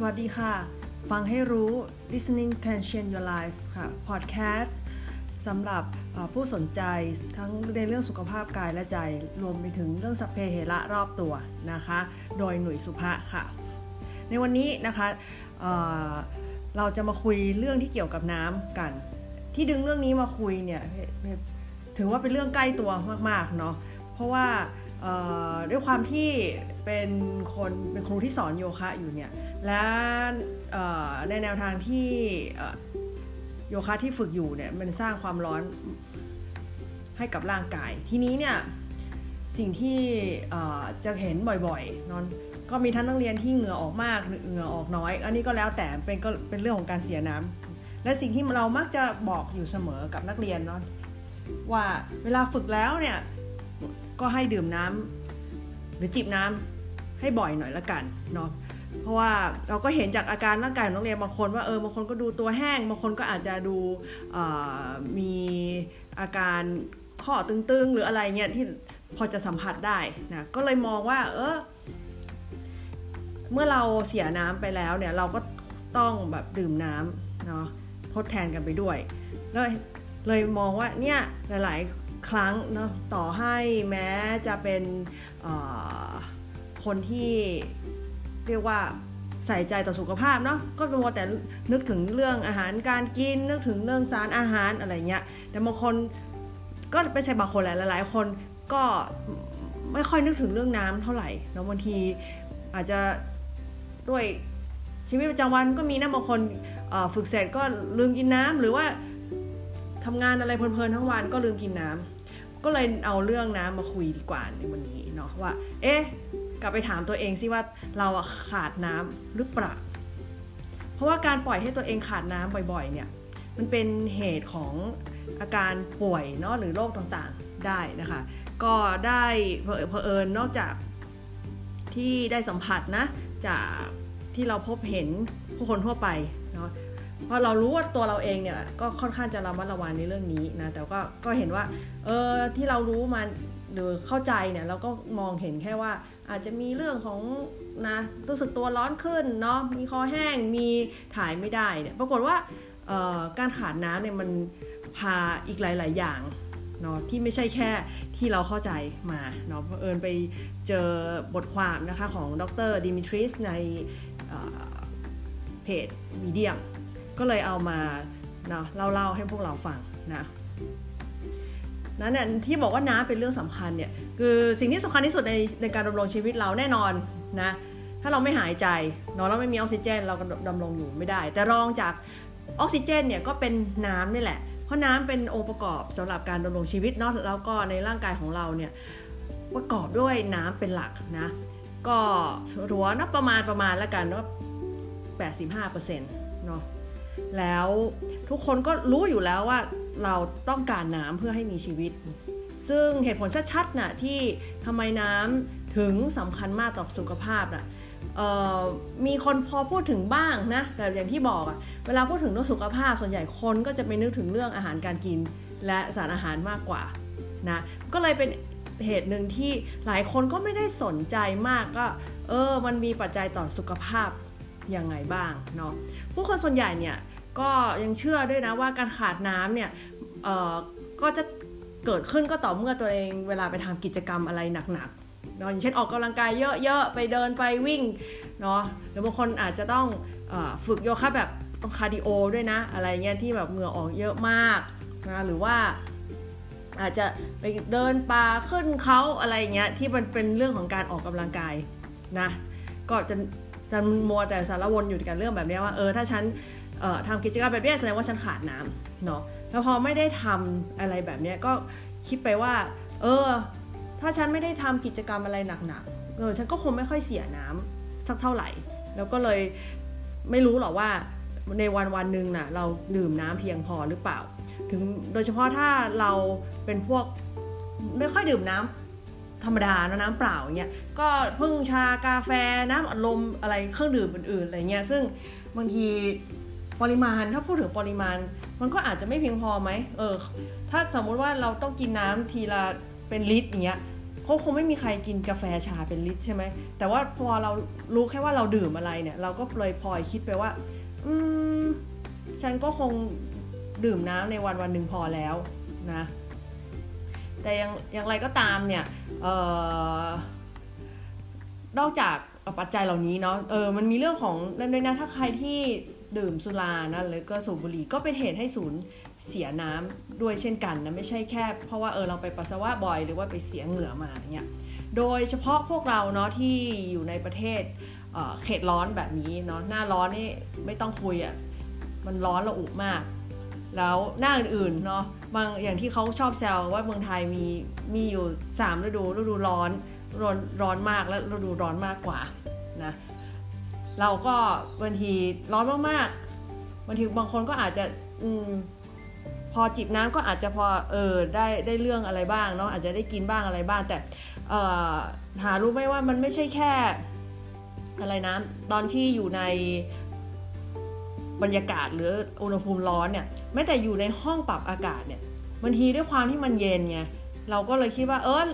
สวัสดีค่ะ ฟังให้รู้ listening can change your life ค่ะ podcast สำหรับผู้สนใจทั้งในเรื่องสุขภาพกายและใจ รวมไปถึงเรื่องสัพเพเหระรอบตัวนะคะ โดยหนุ่ยสุภะค่ะ ในวันนี้นะคะเเราจะมาคุยเรื่องที่เกี่ยวกับน้ำกัน ที่ดึงเรื่องนี้มาคุยเนี่ยถือว่าเป็นเรื่องใกล้ตัวมากๆเนาะเพราะว่า ด้วยความที่เป็นคนเป็นครูที่สอนโยคะอยู่เนี่ยและในแนวทางที่โยคะที่ฝึกอยู่เนี่ยมันสร้างความร้อนให้กับร่างกาย ทีนี้เนี่ยสิ่งที่จะเห็นบ่อยๆนอนก็มีทั้งนักเรียนที่เหงื่อออกมากเหงื่อออกน้อย อันนี้ก็แล้วแต่เป็นก็เป็นเรื่องของการเสียน้ำและสิ่งที่เรามักจะบอกอยู่เสมอกับนักเรียนเนาะว่าเวลาฝึกแล้วเนี่ย ก็ให้ดื่มน้ำหรือจิบน้ำให้บ่อยหน่อยละกันเนาะเพราะว่าเราก็เห็นจากอาการร่างกายของนักเรียนบางคนว่าเออบางคนก็ดูตัวแห้งบางคนก็อาจจะดูมีอาการข้อตึงๆ หรืออะไรเงี้ยที่พอจะสัมผัสได้นะก็เลยมองว่าเออเมื่อเราเสียน้ำไปแล้วเนี่ยเราก็ต้องแบบดื่มน้ำเนาะทดแทนกันไปด้วยเลยเลยมองว่าเนี่ยหลาย ครั้งเนาะต่อให้แม้จะเป็นคนที่เรียกว่าใส่ใจต่อสุขภาพเนาะก็เป็นว่าแต่นึกถึงเรื่องอาหารการกิน นึกถึงเรื่องสารอาหารอะไรเงี้ยแต่บางคนก็ไม่ใช่บางคนแหละหลายๆคนก็ไม่ค่อยนึกถึงเรื่องน้ำเท่าไหร่เนาะบางทีอาจจะด้วยชีวิตประจำวันก็มีนะบางคนฝึกเสร็จก็ลืมกินน้ำหรือว่า ทำงานอะไรเพลินๆทั้งวันก็ลืมกินน้ำก็เลยเอาเรื่องน้ำมาคุยดีกว่าในวันนี้เนาะว่า เอ๊ะกลับไปถามตัวเองสิว่าเราขาดน้ำหรือเปล่า เพราะว่าการปล่อยให้ตัวเองขาดน้ำบ่อยๆเนี่ยมันเป็นเหตุของอาการป่วยเนาะหรือโรคต่างๆได้นะคะ ก็ได้เพอเอิญนอกจากที่ได้สัมผัสนะจากที่เราพบเห็นผู้คนทั่วไปเนาะ พราะเรารู้ว่าตัวเราเองเนี่ยก็ค่อนข้างจะระมัดระวังในเรื่องนี้นะแต่ก็ก็เห็นว่าเออที่เรารู้มาหรือเข้าใจเนี่ยเราก็มองเห็นแค่ว่า อาจจะมีเรื่องของนะรู้สึกตัวร้อนขึ้นเนาะมีคอแห้งมีถ่ายไม่ได้เนี่ยปรากฏว่าการขาดน้ำเนี่ยมันพาอีกหลาย ๆ อย่างเนาะที่ไม่ใช่แค่ที่เราเข้าใจมาเนาะเอิญไปเจอบทความนะคะของดรดิมิทริสในเพจมีเดียม ก็เลยเอามาเนาะเล่าๆให้พวกเราฟังนะนั้นเนี่ยที่บอกว่าน้ำเป็นเรื่องสำคัญเนี่ยคือสิ่งที่สำคัญที่สุดในในการดำรงชีวิตเราแน่นอนนะถ้าเราไม่หายใจเนาะเราไม่มีออกซิเจน เราก็ดำรงอยู่ไม่ได้ แต่รองจากออกซิเจนเนี่ยก็เป็นน้ำนี่แหละ เพราะน้ำเป็นองค์ประกอบสำหรับการดำรงชีวิตเนาะแล้วก็ในร่างกายของเราเนี่ยประกอบด้วยน้ำเป็นหลักนะก็หัวนับประมาณประมาณแล้วกันว่า85%เนาะ แล้วทุกคนก็รู้อยู่แล้วว่าเราต้องการน้ำเพื่อให้มีชีวิต ซึ่งเหตุผลชัดๆนะ่ะที่ทำไมน้ำถึงสำคัญมากต่อสุขภาพนะ่ะมีคนพอพูดถึงบ้างนะแต่อย่างที่บอกอะเวลาพูดถึงเรื่องสุขภาพส่วนใหญ่คนก็จะไปนึกถึงเรื่องอาหารการกินและสารอาหารมากกว่านะก็เลยเป็นเหตุหนึ่งที่หลายคนก็ไม่ได้สนใจมากก็เออมันมีปัจจัยต่อสุขภาพยังไงบ้างเนาะผู้คนส่วนใหญ่เนี่ย ก็ยังเชื่อด้วยนะว่าการขาดน้ำเนี่ยก็จะเกิดขึ้นก็ต่อเมื่อตัวเองเวลาไปทำกิจกรรมอะไรหนักๆเนาะอย่างเช่นออกกำลังกายเยอะๆ ไปเดินไปวิ่งเนาะหรือบางคนอาจจะต้องอฝึกโยคะแบบต้อง cardio ด้วยนะ อะไรเงี้ยที่แบบเหงื่อออกเยอะมากนะหรือว่าอาจจะไปเดินป่าขึ้นเขาอะไรเงี้ยที่มันเป็นเรื่องของการออกกำลังกายนะก็จะจะมัวแต่สาละวนอยู่กับเรื่องแบบนี้ว่าเออถ้าฉัน ทำกิจกรรมแบบนี้แสดงว่าฉันขาดน้ำเนาะแล้วพอไม่ได้ทำอะไรแบบนี้ก็คิดไปว่า เออ ถ้าฉันไม่ได้ทำกิจกรรมอะไรหนักๆเออฉันก็คงไม่ค่อยเสียน้ำสักเท่าไหร่ แล้วก็เลยไม่รู้หรอกว่าในวันวันหนึ่งน่ะเราดื่มน้ำเพียงพอหรือเปล่า ถึงโดยเฉพาะถ้าเราเป็นพวกไม่ค่อยดื่มน้ำธรรมดานะน้ำเปล่าเงี้ยก็พึ่งชากาแฟน้ำอัดลมอะไรเครื่องดื่มอื่นๆอะไรเงี้ยซึ่งบางที ปริมาณถ้าพูดถึงปริมาณ มันก็อาจจะไม่เพียงพอไหมเออ ถ้าสมมุติว่าเราต้องกินน้ำทีละเป็นลิตรอย่างเงี้ยเขาคงไม่มีใครกินกาแฟชาเป็นลิตรใช่ไหมแต่ว่าพอเรารู้แค่ว่าเราดื่มอะไรเนี่ย เราก็เลยพลอยคิดไปว่า อืม ฉันก็คงดื่มน้ำในวันวันหนึ่งพอแล้วนะ แต่ยังอย่างไรก็ตามเนี่ยออนอกจากปัจจัยเหล่านี้เนาะเออมันมีเรื่องของนั่นด้วยนะถ้าใครที่ ดื่มสุรานะหรือก็สูบบุหรี่ก็เป็นเหตุให้สูญเสียน้ำด้วยเช่นกันนะไม่ใช่แค่ เพราะว่าเออเราไปปัสสาวะบ่อยหรือว่าไปเสียเหงื่อมาเนี่ยโดยเฉพาะพวกเราเนาะที่อยู่ในประเทศเเขตร้อนแบบนี้เนาะหน้าร้อนนี่ไม่ต้องคุยอะ่ะมันร้อนระอุมาก แล้วหน้าอื่นๆเนาะบางอย่างที่เขาชอบแซวว่าเมืองไทยมีมีอยู่ 3 ฤดูฤดูร้อนร้อนร้อนมากและฤดูร้อนมากกว่านะ เราก็บางทีร้อนมากๆบางทีบางคนก็อาจจะอืมพอจิบน้ำก็อาจจะพอเออได้ได้เรื่องอะไรบ้างเนาะอาจจะได้กินบ้างอะไรบ้าง แต่หารู้ไหมว่ามันไม่ใช่แค่อะไรนะตอนที่อยู่ในบรรยากาศหรืออุณหภูมิร้อนเนี่ยแม้แต่อยู่ในห้องปรับอากาศเนี่ยบางทีด้วยความที่มันเย็นไงเราก็เลยคิดว่าเออ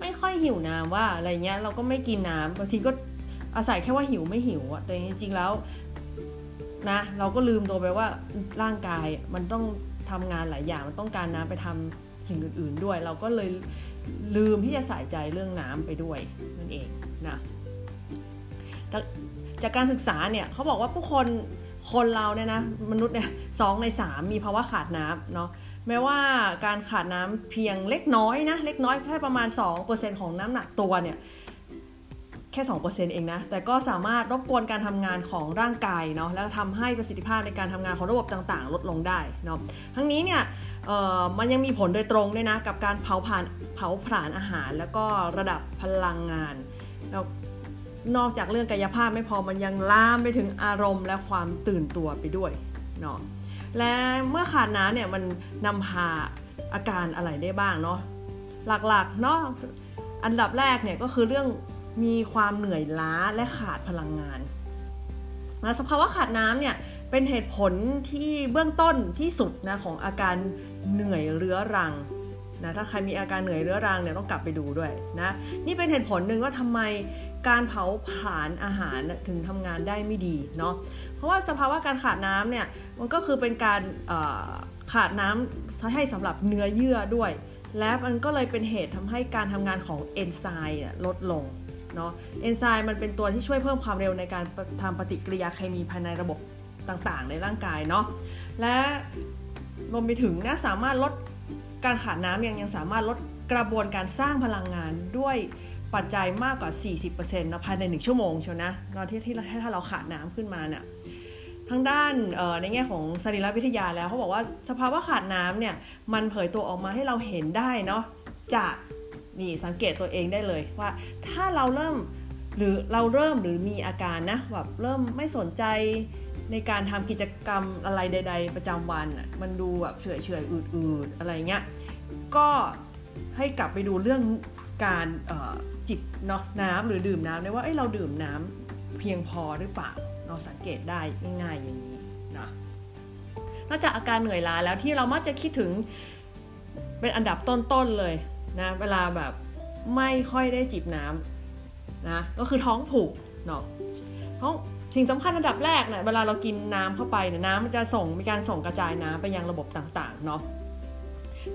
ไม่ค่อยหิวน้ำว่าอะไรเงี้ยเราก็ไม่กินน้ำบางทีก็ อาศัยแค่ว่าหิวไม่หิวอะแต่จริงๆแล้วนะเราก็ลืมตัวไปว่าร่างกายมันต้องทำงานหลายอย่าง มันต้องการน้ำไปทำสิ่งอื่น ๆ ด้วย เราก็เลยลืมที่จะใส่ใจเรื่องน้ำไปด้วยนั่นเองนะจากการศึกษาเนี่ยเขาบอกว่าผู้คนคนเราเนี่ยนะมนุษย์เนี่ยสองในสามมีภาวะขาดน้ำเนาะแม้ว่าการขาดน้ำเพียงเล็กน้อยนะเล็กน้อยแค่ประมาณ 2%ของน้ำหนักตัวเนี่ย แค่ 2%เองนะ แต่ก็สามารถรบกวนการทำงานของร่างกายเนาะ แล้วทำให้ประสิทธิภาพในการทำงานของระบบต่างๆ ลดลงได้เนาะ ทั้งนี้เนี่ยมันยังมีผลโดยตรงด้วยนะ กับการเผาผ่านเผาผลาญอาหาร แล้วก็ระดับพลังงานแล้วนอกจากเรื่องกายภาพไม่พอมันยังลามไปถึงอารมณ์และความตื่นตัวไปด้วยเนาะ และเมื่อขาดน้ำเนี่ยมันนำพาอาการอะไรได้บ้างเนาะ หลักๆเนาะ อันดับแรกเนี่ยก็คือเรื่อง มีความเหนื่อยล้าและขาดพลังงานนะสภาวะขาดน้ำเนี่ยเป็นเหตุผลที่เบื้องต้นที่สุดนะของอาการเหนื่อยเรื้อรังนะถ้าใครมีอาการเหนื่อยเรื้อรังเนี่ยต้องกลับไปดูด้วยนะนี่เป็นเหตุผลหนึ่งว่าทำไมการเผาผลาญอาหารถึงทำงานได้ไม่ดีเนาะเพราะว่าสภาวะการขาดน้ำเนี่ยมันก็คือเป็นการขาดน้ำให้สำหรับเนื้อเยื่อด้วย และมันก็เลยเป็นเหตุทำให้การทำงานของเอนไซม์ลดลง เนาะเอนไซม์มันเป็นตัวที่ช่วยเพิ่มความเร็วในการทำปฏิกิริยาเคมีภายในระบบต่างๆ ในร่างกายเนาะและรวมไปถึงนะสามารถลดการขาดน้ำยังยังสามารถลดกระบวนการสร้างพลังงานด้วยปัจจัยมากกว่า 40%นะภายใน 1 ชั่วโมงเชียวนะตอนที่ที่ถ้าเราขาดน้ำขึ้นมาเนี่ยทางด้านในแง่ของสรีรวิทยาแล้วเขาบอกว่าสภาวะขาดน้ำเนี่ยมันเผยตัวออกมาให้เราเห็นได้เนาะจาก นี่สังเกตตัวเองได้เลยว่า ถ้าเราเริ่มหรือเราเริ่มหรือมีอาการนะแบบเริ่มไม่สนใจในการทำกิจกรรมอะไรใด ๆ ประจำวันมันดูแบบเฉยเฉยอืดๆอะไรเงี้ยก็ให้กลับไปดูเรื่องการจิบเนาะน้ำหรือดื่มน้ำได้ว่าเอ้เราดื่มน้ำเพียงพอหรือเปล่าเราสังเกตได้ง่ายๆอย่างนี้นะนอกจากอาการเหนื่อยล้าแล้วที่เรามักจะคิดถึงเป็นอันดับต้นๆเลย นะเวลาแบบไม่ค่อยได้จิบน้ำนะก็คือท้องผูกเนาะท้องสิ่งสำคัญอันดับแรกเนะี่ยเวลาเรากินน้ำเข้าไปเนี่ยน้ำมันจะส่งมีการส่งกระจายน้ำไปยังระบบต่างๆเนาะ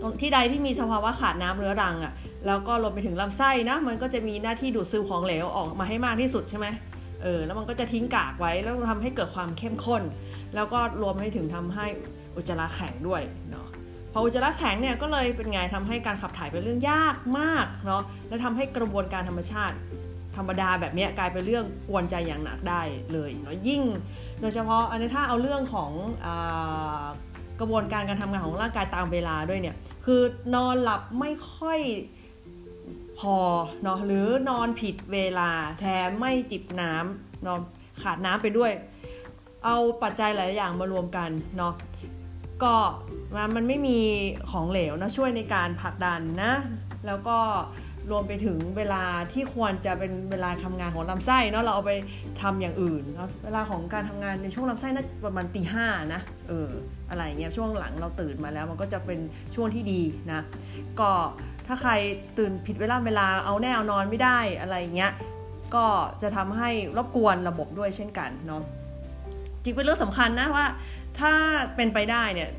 ตรงที่ใดที่มีสภาวะขาดน้ำเรื้อรังอะ่ะแล้วก็รวมไปถึงลำไส้นะมันก็จะมีหน้าที่ดูดซึมของเหลวออกมาให้มากที่สุดใช่ไหมเออแล้วมันก็จะทิ้งกากไว้แล้วทำให้เกิดความเข้มข้น แล้วก็รวมให้ถึงทำให้อุจจาระแข็งด้วยเนาะ ออุจจาระแข็งเนี่ยก็เลยเป็นไงทำให้การขับถ่ายเป็นเรื่องยากมากเนาะและทำให้กระบวนการธรรมชาติ ธรรมดาแบบนี้กลายเป็นเรื่องกวนใจอย่างหนักได้เลยเนาะยิ่ง โดยเฉพาะอันนี้ถ้าเอาเรื่องของอกระบวนการการทำงานของร่างกายตามเวลาด้วยเนี่ยคือนอนหลับไม่ค่อยพอเนาะหรือนอนผิดเวลาแถมไม่จิบน้ำนอนขาดน้ำไปด้วย เอาปัจจัยหลายอย่างมารวมกันเนาะ ก็มันไม่มีของเหลวนะช่วยในการผลักดันนะ แล้วก็รวมไปถึงเวลาที่ควรจะเป็นเวลาทำงานของลำไส้เนาะเราเอาไปทำอย่างอื่นเนาะเวลาของการทำงานในช่วงลำไส้น่าประมาณตีห้านะเอออะไรเงี้ยช่วงหลังเราตื่นมาแล้วมันก็จะเป็นช่วงที่ดีนะก็ถ้าใครตื่นผิดเวลาเวลาเอาแน่เอานอนไม่ได้อะไรเงี้ยก็จะทำให้รบกวนระบบด้วยเช่นกันเนาะจริงเป็นเรื่องสำคัญนะว่า ถ้าเป็นไปได้เนี่ย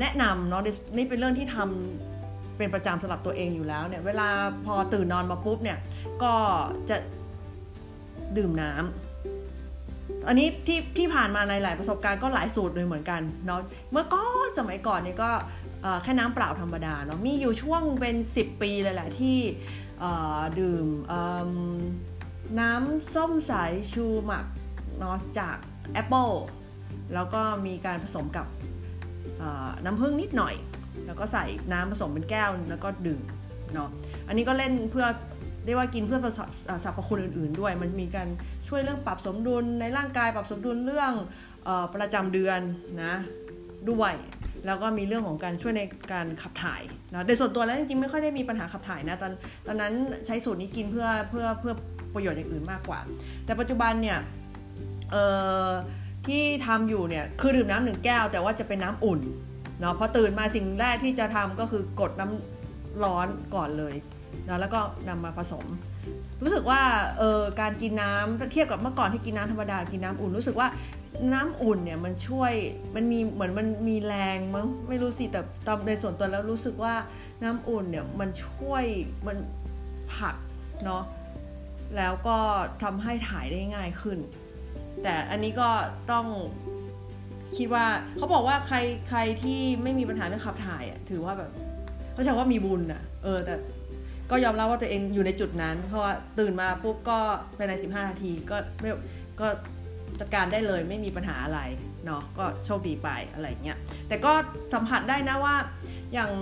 แนะนำเนาะนี่เป็นเรื่องที่ทำเป็นประจำสำหรับตัวเองอยู่แล้วเนี่ยเวลาพอตื่นนอนมาปุ๊บเนี่ยก็จะดื่มน้ำอันนี้ที่ที่ผ่านมาในหลายประสบการณ์ก็หลายสูตรเลยเหมือนกันเนาะเมื่อก่อนสมัยก่อนเนี่ยก็แค่น้ำเปล่าธรรมดาเนาะมีอยู่ช่วงเป็น 10 ปีเลยแหละที่ดื่มน้ำส้มสายชูหมักเนาะจากแอปเปิล แล้วก็มีการผสมกับน้ำผึ้งนิดหน่อย แล้วก็ใส่น้ำผสมเป็นแก้วแล้วก็ดื่มเนาะอันนี้ก็เล่นเพื่อเรียกว่ากินเพื่อสรรพคุณอื่น ๆ ด้วย มันมีการช่วยเรื่องปรับสมดุลในร่างกายปรับสมดุลเรื่องประจำเดือนนะด้วยแล้วก็มีเรื่องของการช่วยในการขับถ่ายนะโดยส่วนตัวแล้วจริงๆไม่ค่อยได้มีปัญหาขับถ่ายนะตอนตอนนั้นใช้สูตรนี้กินเพื่อเพื่อเพื่อประโยชน์อย่างอื่นมากกว่า แต่ปัจจุบันเนี่ย ที่ทำอยู่เนี่ยคือดื่มน้ำหนึ่งแก้ว แต่ว่าจะเป็นน้ำอุ่นเนาะพอตื่นมาสิ่งแรกที่จะทำก็คือกดน้ำร้อนก่อนเลยนะแล้วก็นำมาผสม รู้สึกว่าเออการกินน้ำเทียบกับเมื่อก่อนที่กินน้ำธรรมดากินน้ำอุ่นรู้สึกว่าน้ำอุ่นเนี่ยมันช่วยมันมีเหมือนมันมีแรงมั้งไม่รู้สิแต่ตามในส่วนตัวแล้วรู้สึกว่าน้ำอุ่นเนี่ยมันช่วยมันผักเนาะแล้วก็ทำให้ถ่ายได้ง่ายขึ้น แต่อันนี้ก็ต้องคิดว่าเขาบอกว่าใครใครที่ไม่มีปัญหาเรื่องขับถ่ายอะถือว่าแบบเขาใช้ว่ามีบุญอะเออแต่ก็ยอมรับว่าตัวเองอยู่ในจุดนั้น เพราะว่าตื่นมาปุ๊บก็ภายใน 15 นาทีก็ไม่ก็จัดการได้เลยไม่มีปัญหาอะไรเนาะก็โชคดีไปอะไรเงี้ยแต่ก็สัมผัสได้นะว่าอย่าง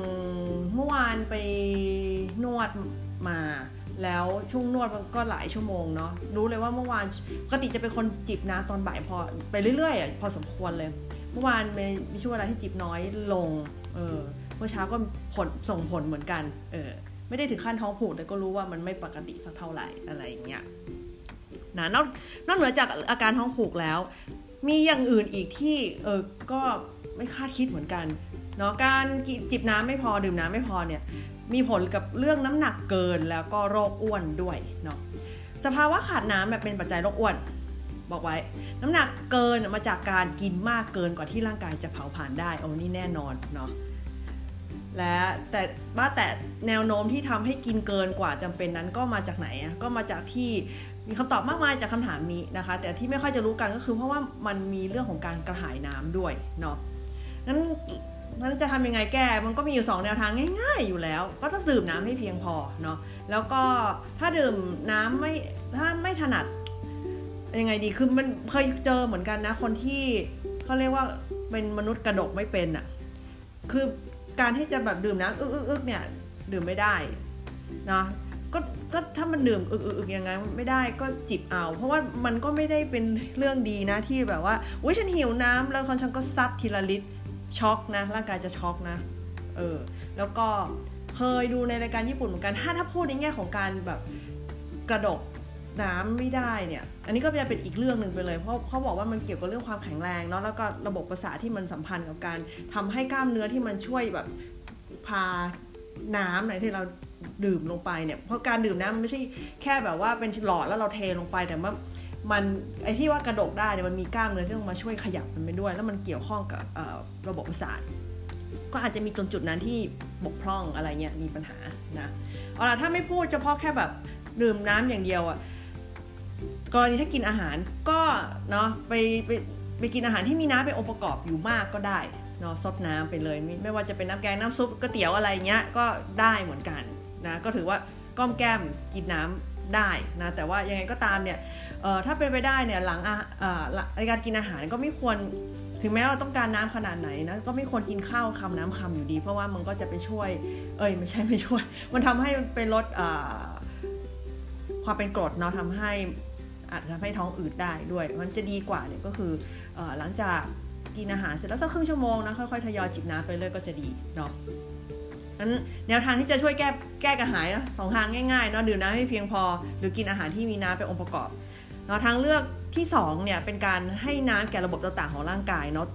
เมื่อวานไปนวดมา แล้วช่วงนวดมันก็หลายชั่วโมงเนาะรู้เลยว่าเมื่อวานปกติจะเป็นคนจิบน้ำตอนบ่ายพอไปเรื่อยๆพอสมควรเลย เมื่อวานมีช่วงเวลาที่จิบน้อยลงเออเมื่อเช้าก็ผลส่งผลเหมือนกันเออไม่ได้ถึงขั้นท้องผูกแต่ก็รู้ว่ามันไม่ปกติสักเท่าไหร่อะไรเงี้ยนะนอกนอกเหนือจากอาการท้องผูกแล้ว มีอย่างอื่นอีกที่เออก็ไม่คาดคิดเหมือนกันเนาะการจิบน้ำไม่พอดื่มน้ำไม่พอเนี่ย มีผลกับเรื่องน้ำหนักเกินแล้วก็โรคอ้วนด้วยเนาะสภาวะขาดน้ำแบบเป็นปัจจัยโรคอ้วนบอกไว้ น้ำหนักเกินมาจากการกินมากเกินกว่าที่ร่างกายจะเผาผลาญได้โอ้นี่แน่นอนเนาะและแต่ว่าแต่แนวโน้มที่ทำให้กินเกินกว่าจำเป็นนั้นก็มาจากไหนอะก็มาจากที่มีคำตอบมากมายจากคำถามนี้นะคะ แต่ที่ไม่ค่อยจะรู้กันก็คือเพราะว่ามันมีเรื่องของการกระหายน้ำด้วยเนาะนั้น นั้นจะทำยังไงแก้มันก็มีอยู่ 2 แนวทางง่าย ๆ อยู่แล้ว ก็ต้องดื่มน้ำให้เพียงพอเนาะแล้วก็ถ้าดื่มน้ำไม่ถ้าไม่ถนัดยังไงดีคือมันเคยเจอเหมือนกันนะ คนที่เขาเรียกว่าเป็นมนุษย์กระดกไม่เป็นอะ่ะคือการที่จะแบบดื่มน้ำอึกอึกเนี่ยดื่มไม่ได้นะก็ก็ถ้ามันดื่มอึกอึกยังไงไม่ได้ก็จิบเอา เพราะว่ามันก็ไม่ได้เป็นเรื่องดีนะที่แบบว่าอุ้ยฉันหิวน้ำแล้วคนฉันก็ซัดทีละลิตร ช็อกนะร่างกายจะช็อกนะเออแล้วก็เคยดูในรายการญี่ปุ่นเหมือนกัน ถ้าถ้าพูดในแง่ของการแบบกระดกน้ำไม่ได้เนี่ย อันนี้ก็จะเป็นอีกเรื่องหนึ่งไปเลย เพราะเขาบอกว่ามันเกี่ยวกับเรื่องความแข็งแรงเนาะ แล้วก็ระบบประสาทที่มันสัมพันธ์กับการทำให้กล้ามเนื้อที่มันช่วยแบบพาน้ำไหนที่เราดื่มลงไปเนี่ย เพราะการดื่มน้ำมันไม่ใช่แค่แบบว่าเป็นหลอดแล้วเราเทลงไป แต่ว่า มันไอ้ที่ว่ากระดกได้เนี่ยมันมีกล้ามเนื้อที่ต้องมาช่วยขยับมันไปด้วย แล้วมันเกี่ยวข้องกับระบบประสาทก็อาจจะมีจนจุดนั้นที่บกพร่องอะไรเงี้ยมีปัญหานะเอาล่ะถ้าไม่พูดเฉพาะแค่แบบดื่มน้ำอย่างเดียวอะกรณีถ้ากินอาหารก็เนาะไปไปไปกินอาหารที่มีน้ำเป็นองค์ประกอบอยู่มากก็ได้เนาะซดน้ำไปเลยไม่ว่าจะเป็นน้ำแกงน้ำซุปก๋วยเตี๋ยวอะไรเงี้ยก็ได้เหมือนกันนะก็ถือว่าก้อมแก้มกินน้ำได้นะแต่ว่ายังไงก็ตามเนี่ย ถ้าเป็นไปได้เนี่ยหลังในการกินอาหารก็ไม่ควรถึงแม้เราต้องการน้ำขนาดไหนนะก็ไม่ควรกินข้าวคำน้ำคำอยู่ดี เพราะว่ามันก็จะไปช่วย เอ้ยไม่ใช่ไม่ช่วย มันทำให้ไปลดความเป็นกรดเนาะทำให้อาจจะทำให้ท้องอืดได้ด้วย มันจะดีกว่าเนี่ยก็คืออหลังจากกินอาหารเสร็จแล้วสักครึ่งชั่วโมงนะค่อยๆทยอยจิบน้ำไปเรื่อยก็จะดีเนาะนั้นแนวทางที่จะช่วยแก้แก้กระหายนะสองทางง่ายๆเนาะดื่มน้ำให้เพียงพอ หรือกินอาหารที่มีน้ำเป็นองค์ประกอบ นาะทางเลือกที่2เนี่ยเป็นการให้น้ำแก่ระบบต่างๆของร่างกายเนาะ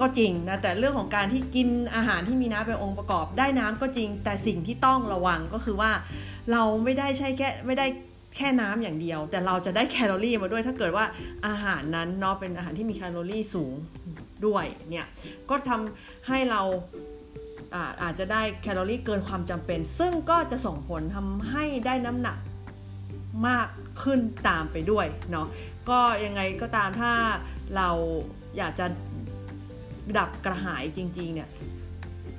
ก็จริงนะแต่เรื่องของการที่กินอาหารที่มีน้ำเป็นองค์ประกอบได้น้ำก็จริง แต่สิ่งที่ต้องระวังก็คือว่า เราไม่ได้ใช่แค่ไม่ได้แค่น้ำอย่างเดียว แต่เราจะได้แคลอรี่มาด้วยถ้าเกิดว่าอาหารนั้นเนาะเป็นอาหารที่มีแคลอรี่สูงด้วยเนี่ยก็ทำให้เราอาอาจจะได้แคลอรี่เกินความจำเป็น ซึ่งก็จะส่งผลทำให้ได้น้ำหนักมาก ขึ้นตามไปด้วยเนาะก็ยังไงก็ตามถ้าเราอยากจะดับกระหายจริงๆเนี่ย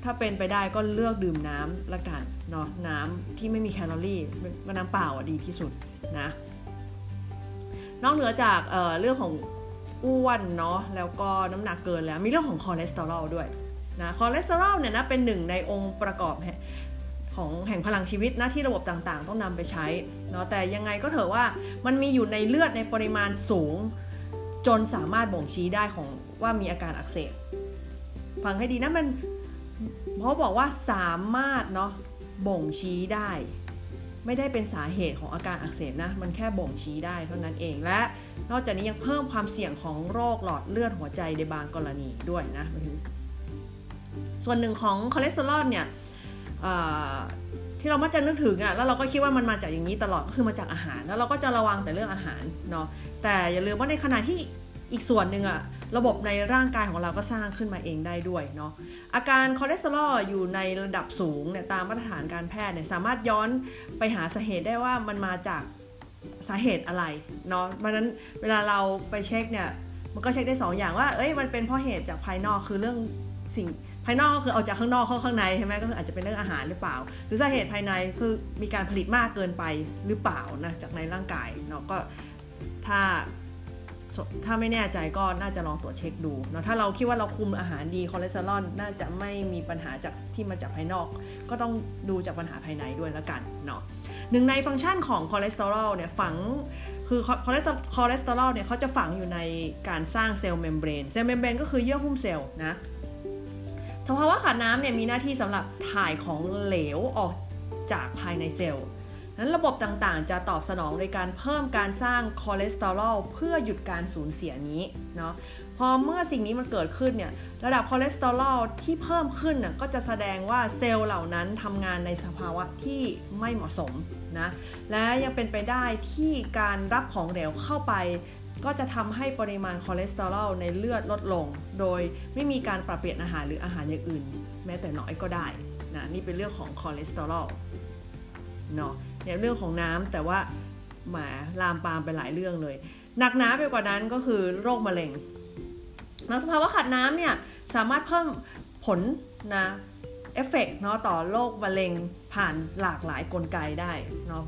ถ้าเป็นไปได้ก็เลือกดื่มน้ำละกันเนาะน้ำที่ไม่มีแคลอรี่ก็น้ำเปล่าอะดีที่สุดนะนอกเหนือจากเเรื่องของอ้วนเนาะแล้วก็น้ำหนักเกินแล้วมีเรื่องของคอเลสเตอรอลด้วยนะคอเลสเตอรอลเนี่ยนะเป็นหนึ่งในองค์ประกอบ ของแห่งพลังชีวิตหนะที่ระบบต่างๆ ต้องนำไปใช้เนาะแต่ยังไงก็เถอะว่ามันมีอยู่ในเลือดในปริมาณสูง จนสามารถบ่งชี้ได้ของว่ามีอาการอักเสบฟังให้ดีนะมันเพราบอกว่าสามารถเนาะบ่งชี้ได้ ไม่ได้เป็นสาเหตุของอาการอักเสบนะ มันแค่บ่งชี้ได้เท่านั้นเองและ นอกจากนี้ยังเพิ่มความเสี่ยงของโรคหลอดเลือดหัวใจในบางกรณีด้วยนะส่วนหนึ่งของคอเลสเตอรอลเนี่ย ที่เรามักจะนึกถึงอะ่ะแล้วเราก็คิดว่ามันมาจากอย่างนี้ตลอดก็คือมาจากอาหาร แล้วเราก็จะระวังแต่เรื่องอาหารเนาะแต่อย่าลืมว่าในขณะที่อีกส่วนหนึ่งอะระบบในร่างกายของเราก็สร้างขึ้นมาเองได้ด้วยเนาะอาการคอเลสเตอรอลอยู่ในระดับสูงเนี่ยตามมาตรฐานการแพทย์เนี่ยสามารถย้อนไปหาสาเหตุได้ว่ามันมาจากสาเหตุอะไรเนาะเพราะนั้นเวลาเราไปเช็คเนี่ยมันก็เช็คได้ 2ออย่างว่าเอ้ยมันเป็นเพราะเหตุจากภายนอกคือเรื่องสิ่ง ภายนอกก็คือเอาจากข้างนอกเข้าข้างในใช่ไหมก็คืออาจจะเป็นเรื่องอาหารหรือเปล่า หรือสาเหตุภายในคือมีการผลิตมากเกินไปหรือเปล่านะจากในร่างกายเนาะก็ถ้าถ้าไม่แน่ใจก็น่าจะลองตรวจเช็คดูเนาะถ้าเราคิดว่าเราคุมอาหารดีคอเลสเตอรอลน่าจะไม่มีปัญหาจากที่มาจากภายนอก ก็ต้องดูจากปัญหาภายในด้วยแล้วกันเนาะหนึ่งในฟังก์ชันของคอเลสเตอรอลเนี่ยฝังคือคอเลสเตอรอลเนี่ยเขาจะฝังอยู่ในการสร้าง cell membrane cell membrane ก็คือเยื่อหุ้มเซลล์นะ สภาวะขาดน้ำเนี่ยมีหน้าที่สำหรับถ่ายของเหลวออกจากภายในเซลล์นั้นระบบต่างๆ จะตอบสนองในการเพิ่มการสร้างคอเลสเตอรอลเพื่อหยุดการสูญเสียนี้เนาะพอเมื่อสิ่งนี้มันเกิดขึ้นเนี่ยระดับคอเลสเตอรอลที่เพิ่มขึ้นน่ะก็จะแสดงว่าเซลล์เหล่านั้นทำงานในสภาวะที่ไม่เหมาะสมนะและยังเป็นไปได้ที่การรับของเหลวเข้าไป ก็จะทำให้ปริมาณคอเลสเตอรอลในเลือดลดลง โดยไม่มีการปรับเปลี่ยนอาหารหรืออาหารอย่างอื่น แม้แต่น้อยก็ได้นะนี่เป็นเรื่องของคอเลสเตอรอลเนาะเนี่ยเรื่องของน้ำแต่ว่ามาลามปามไปหลายเรื่องเลย หนักหนาไปกว่านั้นก็คือโรคมะเร็งมาสภาวะขาดน้ำเนี่ยสามารถเพิ่มผลนะเอฟเฟกเนาะต่อโรคมะเร็งผ่านหลากหลายกลไกได้เนาะ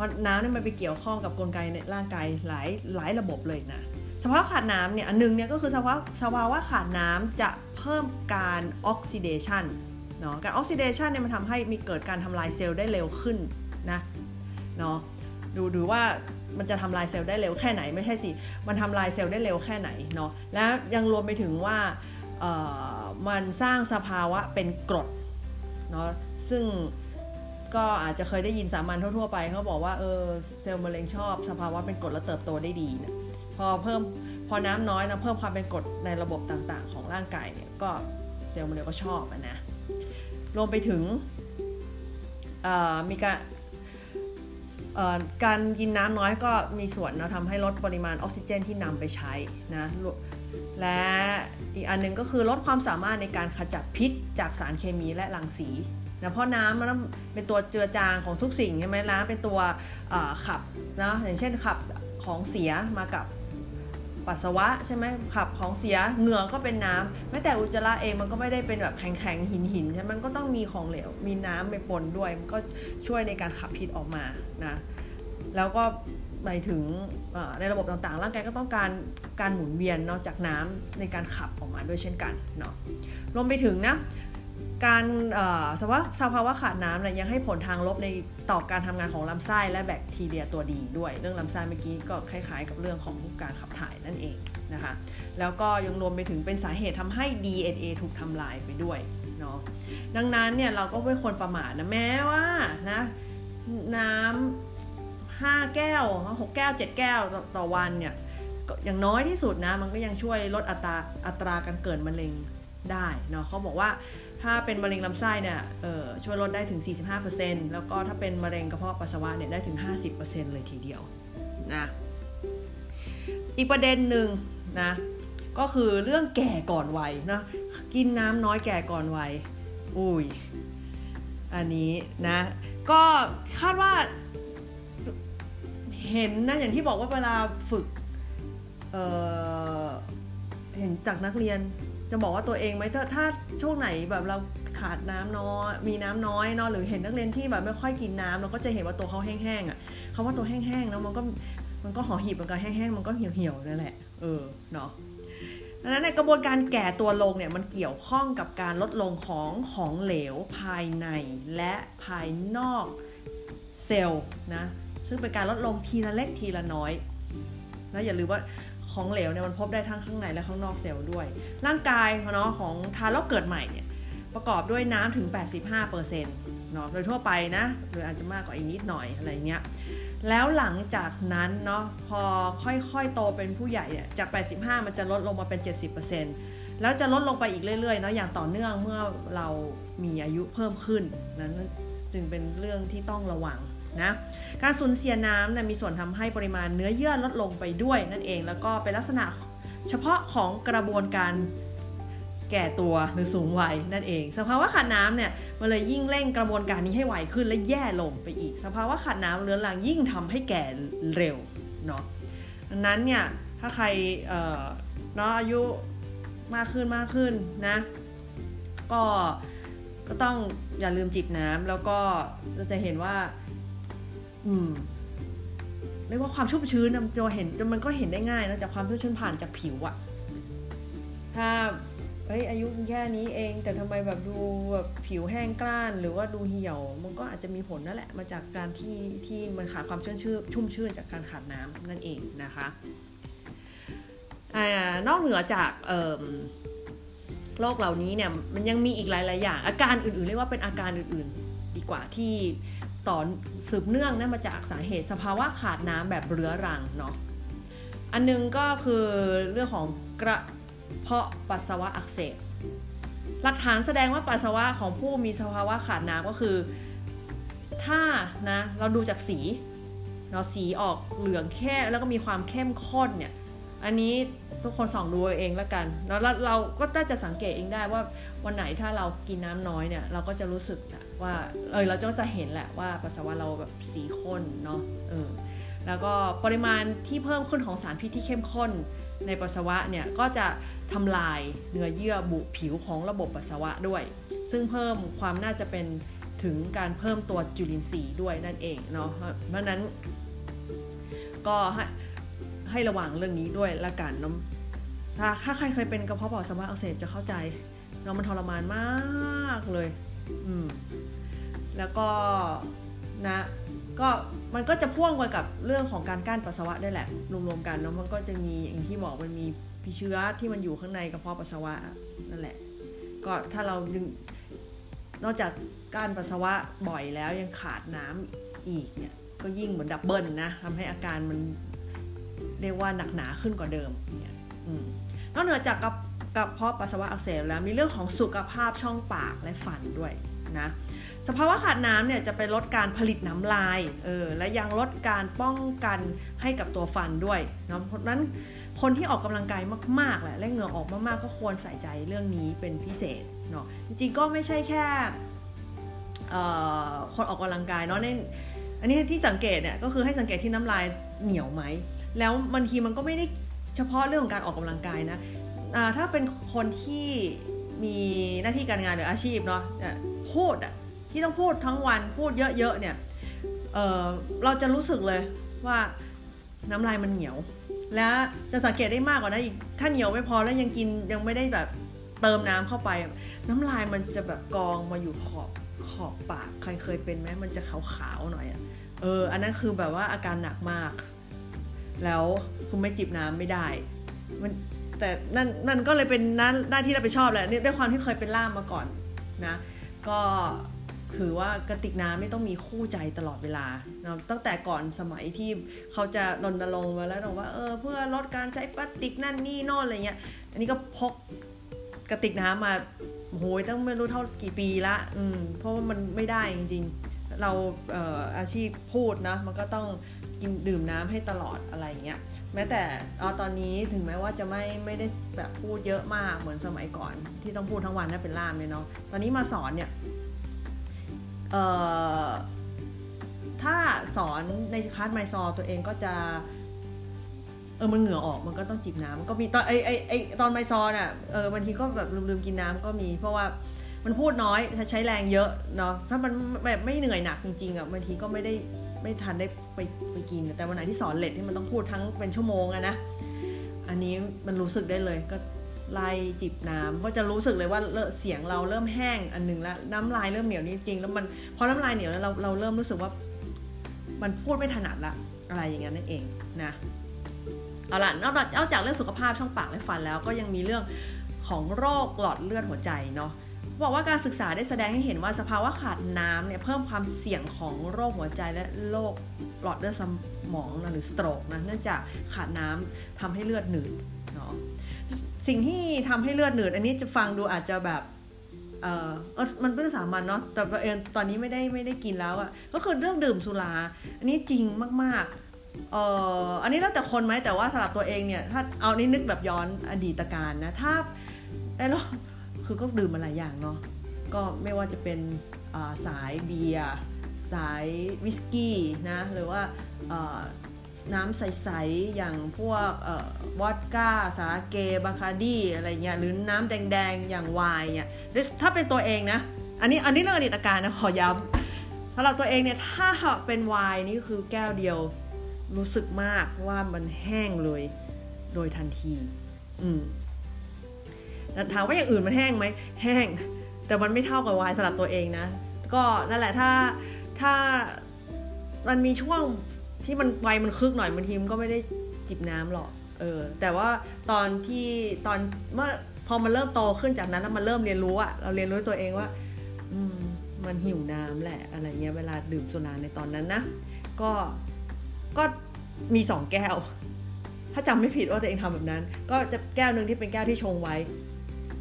เพราะน้ำเนี่ยมันไปเกี่ยวข้องกับกลไกในร่างกายหลายหลายระบบเลยนะสภาวะขาดน้ำเนี่ยอันนึงเนี่ยก็คือสภาวะสภาวะขาดน้ำจะเพิ่มการออกซิเดชันเนาะการออกซิเดชันเนี่ยมันทำให้มีเกิดการทำลายเซลล์ได้เร็วขึ้นนะเนาะดูดูว่ามันจะทำลายเซลล์ได้เร็วแค่ไหนไม่ใช่สิ มันทำลายเซลล์ได้เร็วแค่ไหนเนาะและยังรวมไปถึงว่ามันสร้างสภาวะเป็นกรดเนาะซึ่ง ก็อาจจะเคยได้ยินสามัญทั่วๆไปเขาบอกว่าเออเซลล์มะเร็งชอบสภาวะเป็นกรดแล้วเติบโตได้ดีนะพอเพิ่มพอน้ำน้อยนะเพิ่มความเป็นกรดในระบบต่างๆ ของร่างกายเนี่ยก็เซลล์มะเร็งก็ชอบนะรวมไปถึงมีการการกินน้ำน้อยก็มีส่วนนะทำให้ลดปริมาณออกซิเจนที่นำไปใช้นะและอีกอันนึงก็คือลดความสามารถในการขจัดพิษจากสารเคมีและรังสี นะเพราะน้ำมันเป็นตัวเจือจางของทุกสิ่งใช่ไหมน้ำเป็นตัวขับนะอย่างเช่นขับของเสียมากับปัสสาวะใช่ไหมขับของเสียเหงื่อก็เป็นน้ำแม้แต่อุจจาระเองมันก็ไม่ได้เป็นแบบแข็งแข็งหินหินใช่ไหมมันก็ต้องมีของเหลวมีน้ำไปปนด้วยมันก็ช่วยในการขับพิษออกมานะแล้วก็หมายถึงในระบบต่างๆ ร่างกายก็ต้องการการหมุนเวียนนอกจากน้ำในการขับออกมาด้วยเช่นกันเนาะรวมไปถึงนะ การสภาวะสภาวะขาดน้ำเนี่ยยังให้ผลทางลบในต่อการทำงานของลำไส้และแบคทีเรียตัวดีด้วย เรื่องลำไส้เมื่อกี้ก็คล้าย ๆ กับเรื่องของการขับถ่ายนั่นเองนะคะแล้วก็ยังรวมไปถึงเป็นสาเหตุทำให้ DNA ถูกทำลายไปด้วยเนาะดังนั้นเนี่ยเราก็ไม่ควรประมาทนะแม้ว่านะน้ำห้าแก้วหกแก้วเจ็ดแก้วต่อวันเนี่ยอย่างน้อยที่สุดนะมันก็ยังช่วยลดอัตราอัตราการเกิดมะเร็งได้เนาะเขาบอกว่า ถ้าเป็นมะเร็งลำไส้เนี่ยช่วยลดได้ถึง 45%แล้วก็ถ้าเป็นมะเร็งกระเพาะปัสสาวะเนี่ยได้ถึง 50%เลยทีเดียวนะอีกประเด็นหนึ่งนะก็คือเรื่องแก่ก่อนวัยนะกินน้ำน้อยแก่ก่อนวัยอุ้ยอันนี้นะก็คาดว่าเห็นนะอย่างที่บอกว่าเวลาฝึกเเห็นจากนักเรียนจะบอกว่าตัวเองไหมถ้าถ้า ช่วงไหนแบบเราขาดน้ำน้อยมีน้ำน้อยเนาะหรือเห็นนักเรียนที่แบบไม่ค่อยกินน้ำเราก็จะเห็นว่าตัวเขาแห้งๆอะคำว่าตัวแห้งๆเนาะมันก็มันก็ห่อหีบมือนกันแห้งๆมันก็เหี่ยวๆนั่นแหละเออเนาะดังนั้นในกระบวนการแก่ตัวลงเนี่ยมันเกี่ยวข้องกับการลดลงของของเหลวภายในและภายนอกเซลล์นะซึ่งเป็นการลดลงทีละเล็กทีละน้อยนะอย่าลืมว่า ของเหลวเนี่ยมันพบได้ทั้งข้างในและข้างนอกเซลล์ด้วย ร่างกายเนาะของทารกเกิดใหม่เนี่ยประกอบด้วยน้ำถึง 85%เนาะโดยทั่วไปนะหรืออาจจะมากกว่าอีกนิดหน่อยอะไรเงี้ยแล้วหลังจากนั้นเนาะพอค่อยๆ โตเป็นผู้ใหญ่เนี่ยจาก 85 มันจะลดลงมาเป็น 70%แล้วจะลดลงไปอีกเรื่อยๆเนาะอย่างต่อเนื่องเมื่อเรามีอายุเพิ่มขึ้นนั้นจึงเป็นเรื่องที่ต้องระวัง นะการสูญเสียน้ำนะมีส่วนทำให้ปริมาณเนื้อเยื่อลดลงไปด้วยนั่นเอง แล้วก็เป็นลักษณะเฉพาะของกระบวนการแก่ตัวหรือสูงวัยนั่นเอง สภาวะขาดน้ำเนี่ยมันเลยยิ่งเร่งกระบวนการนี้ให้ไวขึ้นและแย่ลงไปอีก สภาวะขาดน้ำเรื้อรังยิ่งทำให้แก่เร็วเนาะดังนั้นเนี่ยถ้าใครเนาะอายุมากขึ้นมากขึ้นนะ ก็ก็ต้องอย่าลืมจิบน้ำแล้วก็เราจะเห็นว่า อืมเรียกว่าความชุ่มชื้นจะเห็นมันก็เห็นได้ง่ายนะจากความชุ่มชื้นผ่านจากผิวอะถ้าเฮ้ยอายุแค่นี้เอง แต่ทำไมแบบดูแบบผิวแห้งกล้าน หรือว่าดูเหี่ยว มันก็อาจจะมีผลนั่นแหละมาจากการที่ที่มันขาดความชุ่มชื้นชุ่มชื้นจากการขาดน้ำนั่นเองนะคะอนอกเหนือจากโรคเหล่านี้เนี่ยมันยังมีอีกหลาย ๆ อย่าง อาการอื่น ๆ เรียกว่าเป็นอาการอื่น ๆ ดีกว่าที่ ต่อสืบเนื่องนั่นมาจากสาเหตุสภาวะขาดน้ำแบบเรื้อรังเนาะอันนึงก็คือเรื่องของกระเพาะปัสสาวะอักเสบหลักฐานแสดงว่าปัสสาวะของผู้มีสภาวะขาดน้ำก็คือ ถ้านะเราดูจากสีเนาะสีออกเหลืองแค่แล้วก็มีความเข้มข้นเนี่ยอันนี้ทุกคนส่องดูเองแล้วกันแล้วเราก็น่าจะสังเกตเองได้ว่าวันไหนถ้าเรากินน้ำน้อยเนี่ยเราก็จะรู้สึกนะ ว่าเออเราก็จะเห็นแหละว่าปัสสาวะเราแบบสีข้นเนาะเออแล้วก็ปริมาณที่เพิ่มขึ้นของสารพิษที่เข้มข้นในปัสสาวะเนี่ยก็จะทำลายเนื้อเยื่อบุผิวของระบบปัสสาวะด้วย ซึ่งเพิ่มความน่าจะเป็นถึงการเพิ่มตัวจุลินทรีย์ด้วยนั่นเองเนาะเพราะนั้นก็ให้ให้ระวังเรื่องนี้ด้วยละกันเนาะถ้าถ้าใครเคยเป็นกระเพาะปัสสาวะอักเสบจะเข้าใจเนาะมันทรมานมากเลย อืมแล้วก็นะก็มันก็จะพ่วงไปกับเรื่องของการกั้นปัสสาวะได้แหละรวมๆกันเนาะมันก็จะมีอย่างที่บอกมันมีพิเชื้อที่มันอยู่ข้างในกระเพาะปัสสาวะนั่นแหละ ก็ถ้าเราดึงนอกจากกั้นปัสสาวะบ่อยแล้วยังขาดน้ำอีกเนี่ยก็ยิ่งเหมือนดับเบิลนะทำให้อาการมันเรียกว่าหนักหนาขึ้นกว่าเดิมเนี่ยนอกเหนือจากก ระเพาะปัสสาวะอักเสบแล้วมีเรื่องของสุขภาพช่องปากและฟันด้วยนะสภาวะขาดน้ำเนี่ยจะไปลดการผลิตน้ำลายเออและยังลดการป้องกันให้กับตัวฟันด้วยเนาะเพราะนั้นคนที่ออกกำลังกายมากๆแหละและเหงื่อออกมากๆ ก็ควรใส่ใจเรื่องนี้เป็นพิเศษเนาะจริงๆก็ไม่ใช่แค่คนออกกำลังกายเนาะในอันนี้ที่สังเกตเนี่ยก็คือให้สังเกตที่น้ำลายเหนียวไหมแล้วบางทีมันก็ไม่ได้เฉพาะเรื่องของการออกกำลังกายนะ ถ้าเป็นคนที่มีหน้าที่การงานหรืออาชีพเนาะพูดอะที่ต้องพูดทั้งวันพูดเยอะๆเนี่ยเเราจะรู้สึกเลยว่าน้ำลายมันเหนียว แล้วจะสังเกตได้มากกว่านั้นอีกถ้าเหนียวไม่พอแล้วยังกินยังไม่ได้แบบเติมน้ำเข้าไป น้ำลายมันจะแบบกองมาอยู่ขอบขอบปากใครเคยเป็นไหมมันจะขาวๆหน่อยอะเอออันนั้นคือแบบว่าอาการหนักมาก แล้วคุณไม่จิบน้ำไม่ได้ มัน แต่นั่นนั่นก็เลยเป็นหน้าหน้าที่เราไปชอบแหละด้วยความที่เคยเป็นล่ามมาก่อนนะก็คือว่ากระติกน้ำไม่ต้องมีคู่ใจตลอดเวลาเนาะตั้งแต่ก่อนสมัยที่เขาจะรณรงค์มาแล้วว่าเออเพื่อลดการใช้พลาสติกนั่นนี่นอนอะไรเงี้ย อันนี้ก็พกกระติกน้ำมาโหยตั้งไม่รู้เท่ากี่ปีละอืมเพราะว่ามันไม่ได้จริงๆ เราเอ่ออาชีพพูดนะมันก็ต้อง กินดื่มน้ำให้ตลอดอะไรเงี้ยแม้แต่อตอนนี้ถึงแม้ว่าจะไม่ไม่ได้แบบพูดเยอะมากเหมือนสมัยก่อน ที่ต้องพูดทั้งวันนั่นเป็นล่ามเลยเนาะตอนนี้มาสอนเนี่ยเอ่อถ้าสอนในคลาสไมซอตัวเองก็จะเออมันเหงื่อออกมันก็ต้องจิบน้ำก็มีตอนไอไอไอตอนไมซอน่ะเออบางทีก็แบบลืมๆกินน้ำก็มี เพราะว่ามันพูดน้อยใช้แรงเยอะเนาะถ้ามันแบบไม่เหนื่อยหนักจริงๆอะบางทีก็ไม่ได้ ไม่ทันได้ไปไปกิน แต่วันไหนที่สอนเลดที่มันต้องพูดทั้งเป็นชั่วโมงอะนะ อันนี้มันรู้สึกได้เลยก็ไล่จิบน้ำก็จะรู้สึกเลยว่าเสียงเราเริ่มแห้งอันหนึ่งแล้วน้ำลายเริ่มเหนียวนี่จริง แล้วมันพอน้ำลายเหนียวแล้วเราเราเริ่มรู้สึกว่า มันพูดไม่ถนัดละอะไรอย่างเงี้ยนั่นเองนะเอาล่ะนอกจากเรื่องสุขภาพช่องปากและฟันแล้ว ก็ยังมีเรื่องของโรคหลอดเลือดหัวใจเนาะ บอกว่าการศึกษาได้แสดงให้เห็นว่าสภาวะขาดน้ำเนี่ยเพิ่มความเสี่ยงของโรคหัวใจและโรคหลอดเลือดสมองนะหรือสโตรกนะเนื่องจากขาดน้ำทำให้เลือดหนืดเนาะสิ่งที่ทำให้เลือดหนืด อันนี้จะฟังดูอาจจะแบบเออมันเป็นสามัญเนาะแต่เอตอนนี้ไม่ได้ไม่ได้กินแล้วอะก็คือเรื่องดื่มสุรา อันนี้จริงมากๆเอออันนี้แล้วแต่คนไหมแต่ว่าสำหรับตัวเองเนี่ยถ้าเอานี่นึกแบบย้อนอดีตการนะถ้าไอ้เรา คือก็ดื่มมาหลายอย่างเนาะก็ไม่ว่าจะเป็นสายเบียร์สายวิสกี้นะหรือว่าน้ำใส ๆ อย่างพวกวอดก้า สาเกบาคาดีอะไรเงี้ยหรือน้ำแดง ๆ อย่างไวน์เนี่ยถ้าเป็นตัวเองนะ อันนี้อันนี้เรื่องอดีตการนะขอย้ำสำหรับตัวเองเนี่ยถ้าเป็นไวน์นี่คือแก้วเดียวรู้สึกมากว่ามันแห้งเลยโดยทันที อืม ถามว่าอย่างอื่นมันแห้งไหมแห้ง แต่มันไม่เท่ากับวายสำหรับตัวเองนะ ก็นั่นแหละถ้าถ้ามันมีช่วงที่มันไวมันคึกหน่อยบางทีมันก็ไม่ได้จิบน้ำหรอกเออแต่ว่าตอนที่ตอนเมื่อพอมันเริ่มโตขึ้นจากนั้นแล้วมันเริ่มเรียนรู้อะเราเรียนรู้ตัวเองว่า อืมมันหิวน้ำแหละอะไรเงี้ยเวลาดื่มสุราในตอนนั้นนะ ก็ก็มีสองแก้ว ถ้าจำไม่ผิดว่าตัวเองทำแบบนั้น ก็จะแก้วหนึ่งที่เป็นแก้วที่ชงไว้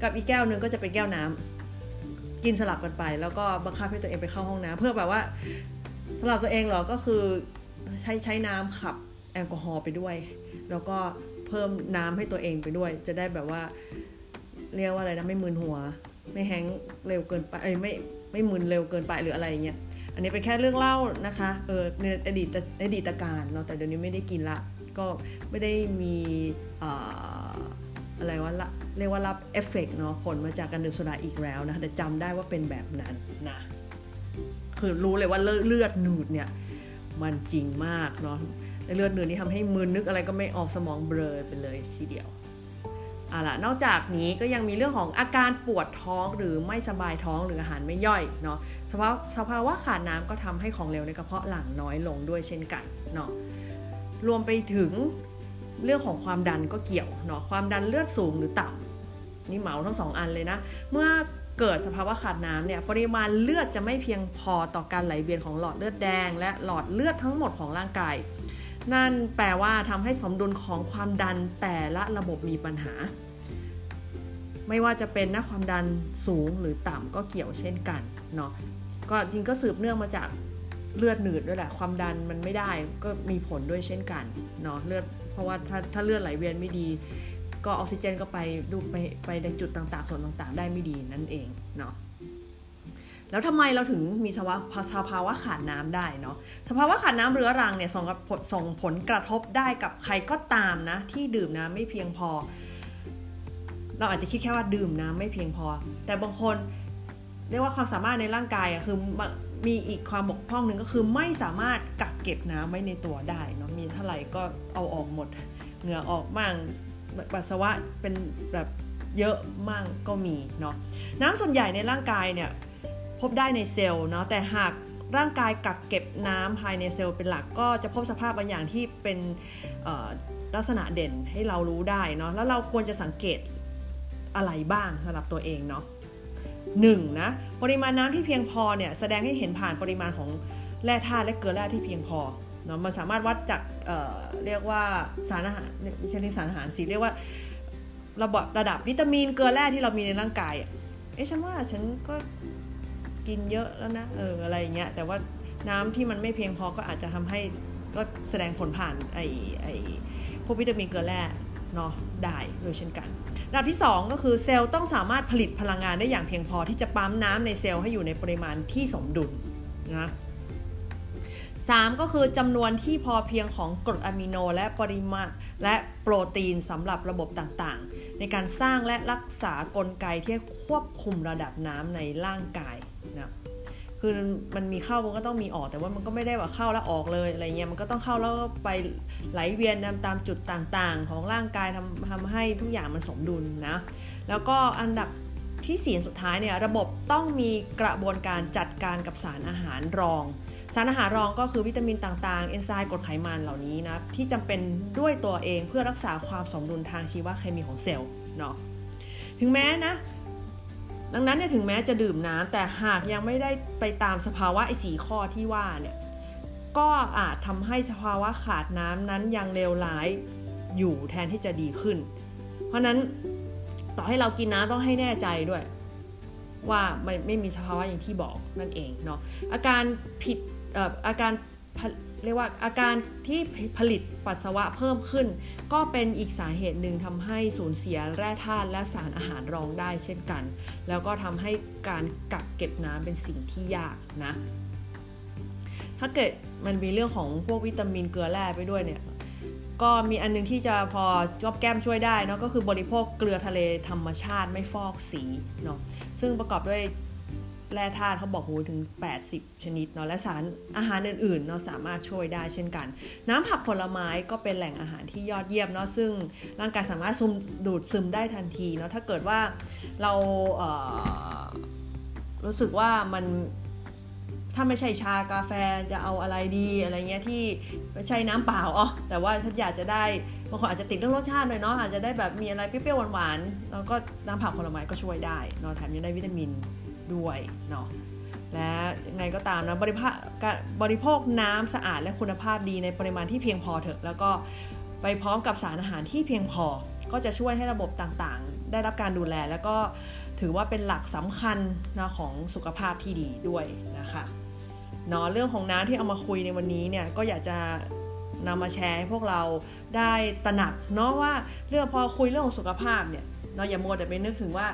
กับอีกแก้วนึงก็จะเป็นแก้วน้ำกินสลับกันไป แล้วก็บังคับให้ตัวเองไปเข้าห้องน้ำเพื่อแบบว่าสำหรับตัวเองเหรอก็คือใช้ใช้น้ำขับแอลกอฮอล์ไปด้วย แล้วก็เพิ่มน้ำให้ตัวเองไปด้วย จะได้แบบว่าเรียกว่าอะไรนะไม่มึนหัว ไม่แห้งเร็วเกินไปเอ้ไม่ไม่มึนเร็วเกินไปหรืออะไรเงี้ยอันนี้เป็นแค่เรื่องเล่านะคะเออในอดีตอดีตการเราแต่เดี๋ยวนี้ไม่ได้กินละ ก็ไม่ได้มีอ อะไรว่าละเรียกว่ารับเอฟเฟกเนาะผลมาจากการดื่มโซดาอีกแล้วนะแต่จำได้ว่าเป็นแบบนั้นนะคือรู้เลยว่าเลือดหนืดเนี่ยมันจริงมากเนาะเลือดหนืดนี่ทำให้มือนึกอะไรก็ไม่ออกสมองเบลอไปเลยทีเดียวอะล่ะนอกจากนี้ก็ยังมีเรื่องของอาการปวดท้องหรือไม่สบายท้องหรืออาหารไม่ย่อยเนาะสภาวะสภาวะขาดน้ำก็ทำให้ของเหลวในกระเพาะหลั่งน้อยลงด้วยเช่นกันเนาะรวมไปถึง เรื่องของความดันก็เกี่ยวเนาะความดันเลือดสูงหรือต่ำนี่เหมาทั้งสองอันเลยนะ เมื่อเกิดสภาวะขาดน้ำเนี่ยปริมาณเลือดจะไม่เพียงพอต่อการไหลเวียนของหลอดเลือดแดง และหลอดเลือดทั้งหมดของร่างกาย นั่นแปลว่าทำให้สมดุลของความดันแต่ละระบบมีปัญหา ไม่ว่าจะเป็นนะความดันสูงหรือต่ำก็เกี่ยวเช่นกันเนาะก็จริงก็สืบเนื่องมาจากเลือดหนืดด้วยแหละความดันมันไม่ได้ก็มีผลด้วยเช่นกันเนาะเลือด ราะว่าถ้าถ้าเลือดไหลเวียนไม่ดี ก็ออกซิเจนก็ไปดูไปไปในจุดต่างๆ ส่วนต่างๆ ได้ไม่ดีนั่นเองเนาะแล้วทำไมเราถึงมีสภาวะสภาวะขาดน้ำได้เนาะสภาวะขาดน้ำเรื้อรังเนี่ยส่งส่งผลกระทบได้กับใครก็ตามนะ ที่ดื่มน้ำไม่เพียงพอ เราอาจจะคิดแค่ว่าดื่มน้ำไม่เพียงพอ แต่บางคนเรียกว่าความสามารถในร่างกายอะคือ มีอีกความบกพร่องหนึ่งก็คือไม่สามารถกักเก็บน้ำไว้ในตัวได้เนาะมีเท่าไหร่ก็เอาออกหมด เหงื่อออกมั่งปัสสาวะเป็นแบบเยอะมั่งก็มีเนาะน้ำส่วนใหญ่ในร่างกายเนี่ยพบได้ในเซลล์เนาะแต่หากร่างกายกักเก็บน้ำภายในเซลล์เป็นหลักก็จะพบสภาพบางอย่างที่เป็นลักษณะเด่นให้เรารู้ได้เนาะแล้วเราควรจะสังเกตอะไรบ้างสำหรับตัวเองเนาะ 1. นะปริมาณน้ำที่เพียงพอเนี่ยแสดงให้เห็นผ่านปริมาณของแร่ธาตุและเกลือแร่ที่เพียงพอเนาะมันสามารถวัดจากเเรียกว่าสารอาหารไม่ใช่สารอาหารสิเรียกว่าระบบระดับวิตามินเกลือแร่ที่เรามีในร่างกายเอ๊ะฉันว่าฉันก็กินเยอะแล้วนะเอออะไรเงี้ยแต่ว่าน้ำที่มันไม่เพียงพอก็อาจจะทำให้ก็แสดงผลผ่านไอไอพวกวิตามินเกลือแร่เนาะได้โดยเช่นกัน ระดับที่ 2 ก็คือเซลล์ต้องสามารถผลิตพลังงานได้อย่างเพียงพอที่จะปั๊มน้ำในเซลล์ให้อยู่ในปริมาณที่สมดุลนะ3ก็คือจำนวนที่พอเพียงของกรดอะมิโนและปริมาณและโปรตีนสำหรับระบบต่างๆ ในการสร้างและรักษากลไกที่ควบคุมระดับน้ำในร่างกายนะ คือมันมีเข้ามันก็ต้องมีออก แต่ว่ามันก็ไม่ได้ว่าเข้าแล้วออกเลยอะไรเงี้ยมันก็ต้องเข้าแล้วก็ไปไหลเวียนตามจุดต่างๆ ของร่างกายทำทำให้ทุกอย่างมันสมดุลนะแล้วก็อันดับที่สี่สุดท้ายเนี่ยระบบต้องมีกระบวนการจัดการกับสารอาหารรอง สารอาหารรองก็คือวิตามินต่างๆ เอนไซม์กรดไขมันเหล่านี้นะที่จำเป็นด้วยตัวเองเพื่อรักษาความสมดุลทางชีวเคมีของเซลล์เนาะถึงแม้นะ ดังนั้นเนี่ยถึงแม้จะดื่มน้ำแต่หากยังไม่ได้ไปตามสภาวะไอ้สีข้อที่ว่าเนี่ยก็อาจทำให้สภาวะขาดน้ำนั้นยังเลวร้ายอยู่แทนที่จะดีขึ้น เพราะนั้นต่อให้เรากินน้ำต้องให้แน่ใจด้วย ว่าไม่ไม่มีสภาวะอย่างที่บอกนั่นเองเนาะอาการผิดอาการ เรียกว่าอาการที่ผลิตปัสสาวะเพิ่มขึ้น ก็เป็นอีกสาเหตุหนึ่งทำให้สูญเสียแร่ธาตุและสารอาหารรองได้เช่นกัน แล้วก็ทำให้การกักเก็บน้ำเป็นสิ่งที่ยากนะ ถ้าเกิดมันมีเรื่องของพวกวิตามินเกลือแร่ไปด้วยเนี่ยก็มีอันนึงที่จะพอจอบแก้มช่วยได้นะก็คือบริโภคเกลือทะเลธรรมชาติไม่ฟอกสีเนาะซึ่งประกอบด้วย แร่ธาตุเขาบอกโหถึง 80 ชนิดเนาะและสารอาหารอื่นๆเนาะสามารถช่วยได้เช่นกัน น้ำผักผลไม้ก็เป็นแหล่งอาหารที่ยอดเยี่ยมเนาะซึ่งร่างกายสามารถซึมดูดซึมได้ทันทีเนาะถ้าเกิดว่าเราเรู้สึกว่ามันถ้าไม่ใช่ชากาแฟจะเอาอะไรดีอะไรเงี้ยที่ไม่ใช่น้ำเปล่าอ๋อแต่ว่าฉันอยากจะได้บางคนอาจจะติดเรื่องรสชาติเลยเนาะอาจจะได้แบบมีอะไรเปรี้ยวๆหวานๆแล้วก็น้ำผักผลไม้ก็ช่วยได้เนาะแถมยังได้วิตามิน ด้วยเนาะและยังไงก็ตามนะบริภาบริโภคน้ำสะอาดและคุณภาพดีในปริมาณที่เพียงพอเถอะแล้วก็ไปพร้อมกับสารอาหารที่เพียงพอ ก็จะช่วยให้ระบบต่างๆ ได้รับการดูแล แล้วก็ถือว่าเป็นหลักสำคัญนะของสุขภาพที่ดีด้วยนะคะเนาะเรื่องของน้ำที่เอามาคุยในวันนี้เนี่ยก็อยากจะนำมาแชร์ให้พวกเราได้ตระหนักเนาะว่าเรื่องพอคุยเรื่องของสุขภาพเนี่ยเราอย่ามัวแต่ไปนึกถึงว่า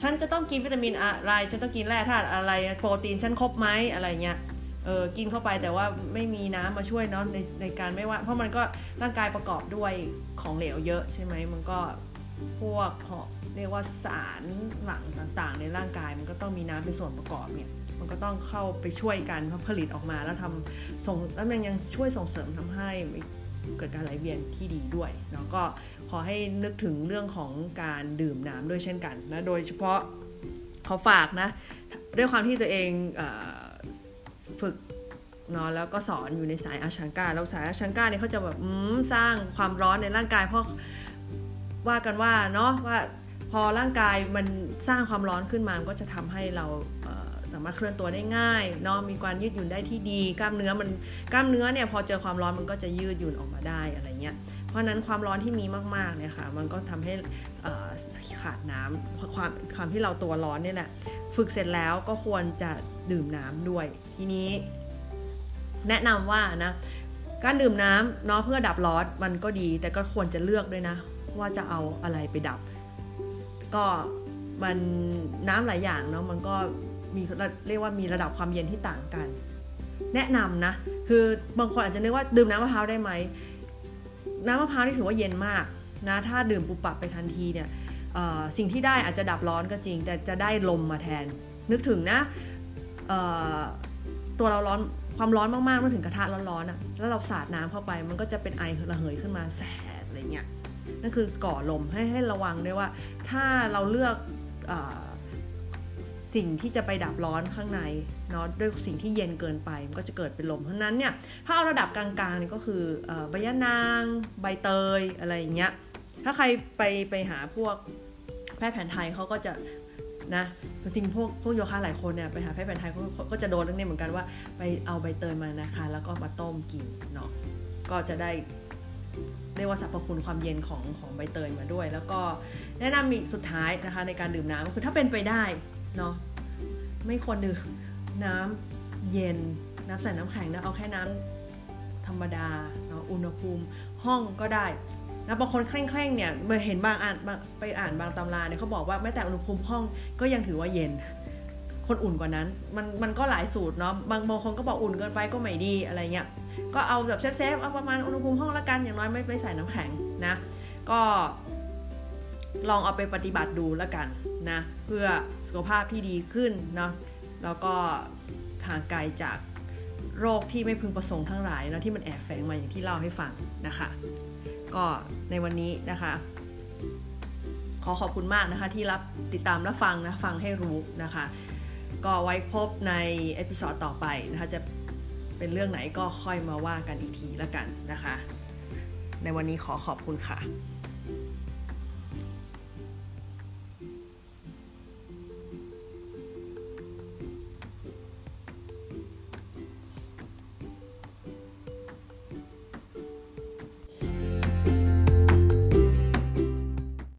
ฉันจะต้องกินวิตามินอะไร ฉันต้องกินแร่ธาตุอะไร โปรตีนฉันครบไหมอะไรเงี้ย เออ กินเข้าไปแต่ว่าไม่มีน้ำมาช่วยเนาะในในการไม่ว่า เพราะมันก็ร่างกายประกอบด้วยของเหลวเยอะใช่ไหม มันก็พวกเรียกว่าสารหลังต่างๆ ในร่างกายมันก็ต้องมีน้ำเป็นส่วนประกอบเนี่ย มันก็ต้องเข้าไปช่วยกันผลิตออกมาแล้วทำส่งแล้วมันยังช่วยส่งเสริมทำให้ เกิดการไหลเวียนที่ดีด้วยเนาะก็ขอให้นึกถึงเรื่องของการดื่มน้ำด้วยเช่นกันนะโดยเฉพาะขอฝากนะด้วยความที่ตัวเองเอฝึกเนาะแล้วก็สอนอยู่ในสายอาชังกาแล้วสายอาชังกาเนี่ยเขาจะแบบสร้างความร้อนในร่างกายเพราะว่ากันว่าเนาะว่าพอร่างกายมันสร้างความร้อนขึ้นมาก็จะทำให้เรา สามารถเคลื่อนตัวได้ง่ายเนาะมีการยืดหยุ่นได้ที่ดี กล้ามเนื้อมันกล้ามเนื้อเนี่ยพอเจอความร้อนมันก็จะยืดหยุ่นออกมาได้อะไรเงี้ยเพราะนั้นความร้อนที่มีมากๆเนี่ยค่ะมันก็ทำให้ขาดน้ำความความที่เราตัวร้อนนี่แหละฝึกเสร็จแล้วก็ควรจะดื่มน้ำด้วย ทีนี้แนะนำว่านะการดื่มน้ำเนาะเพื่อดับร้อนมันก็ดี แต่ก็ควรจะเลือกด้วยนะ ว่าจะเอาอะไรไปดับ ก็มันน้ำหลายอย่างเนาะมันก็ มีเรียกว่ามีระดับความเย็นที่ต่างกัน แนะนำนะ คือบางคนอาจจะนึกว่าดื่มน้ำมะพร้าวได้ไหมน้ำมะพร้าวนี่ถือว่าเย็นมากนะถ้าดื่มปุบปับไปทันทีเนี่ยสิ่งที่ได้อาจจะดับร้อนก็จริง แต่จะได้ลมมาแทน นึกถึงนะตัวเราร้อนความร้อนมากๆเมื่อถึงกระทะร้อนๆอะแล้วเราสาดน้ำเข้าไปมันก็จะเป็นไอระเหยขึ้นมาแสบอะไรเงี้ยนั่นคือก่อลมให้ให้ระวังด้วยว่า ถ้าเราเลือก สิ่งที่จะไปดับร้อนข้างในเนาะด้วยสิ่งที่เย็นเกินไปมันก็จะเกิดเป็นลมเพราะนั้นเนี่ยถ้าเอาระดับกลางๆนี่ก็คือใบยะนาง ใบเตยอะไรอย่างเงี้ยถ้าใครไปไปหาพวกแพทย์แผนไทยเขาก็จะนะจริงๆพวกพวกโยคะหลายคนเนี่ยไปหาแพทย์แผนไทยเขาก็จะโดนเรื่องนี้เหมือนกันว่าไปเอาใบเตยมานะคะ แล้วก็มาต้มกินเนาะก็จะได้เรียกว่าสรรพคุณความเย็นของของใบเตยมาด้วย แล้วก็แนะนำอีกสุดท้ายนะคะในการดื่มน้ำคือถ้าเป็นไปได้ เนาะไม่ควรดื่มน้ำเย็นน้ำใส่น้ำแข็งนะเอาแค่น้ำธรรมดาเนาะอุณหภูมิห้องก็ได้นะบางคนเคร่งๆเนี่ยเห็นบางอ่านไปอ่านบางตำราเนี่ยเขาบอกว่าแม้แต่อุณหภูมิห้องก็ยังถือว่าเย็น คนอุ่นกว่านั้นมันมันก็หลายสูตรเนาะบางบางคนก็บอกอุ่นเกินไปก็ไม่ดีอะไรเงี้ยก็เอาแบบเซฟๆเอาประมาณอุณหภูมิห้องละกันอย่างน้อยไม่ไม่ใส่น้ำแข็งนะก็ ลองเอาไปปฏิบัติดูแล้วกันนะเพื่อสุขภาพที่ดีขึ้นเนาะแล้วก็ห่างไกลจากโรคที่ไม่พึงประสงค์ทั้งหลายนะที่มันแอบแฝงมาอย่างที่เล่าให้ฟังนะคะ ก็ในวันนี้นะคะ ขอขอบคุณมากนะคะที่รับติดตามและฟังนะฟังให้รู้นะคะ ก็ไว้พบในเอพิ o d ดต่อไปนะคะจะเป็นเรื่องไหนก็ค่อยมาว่ากันอีกทีละกันนะคะ ในวันนี้ขอขอบคุณค่ะ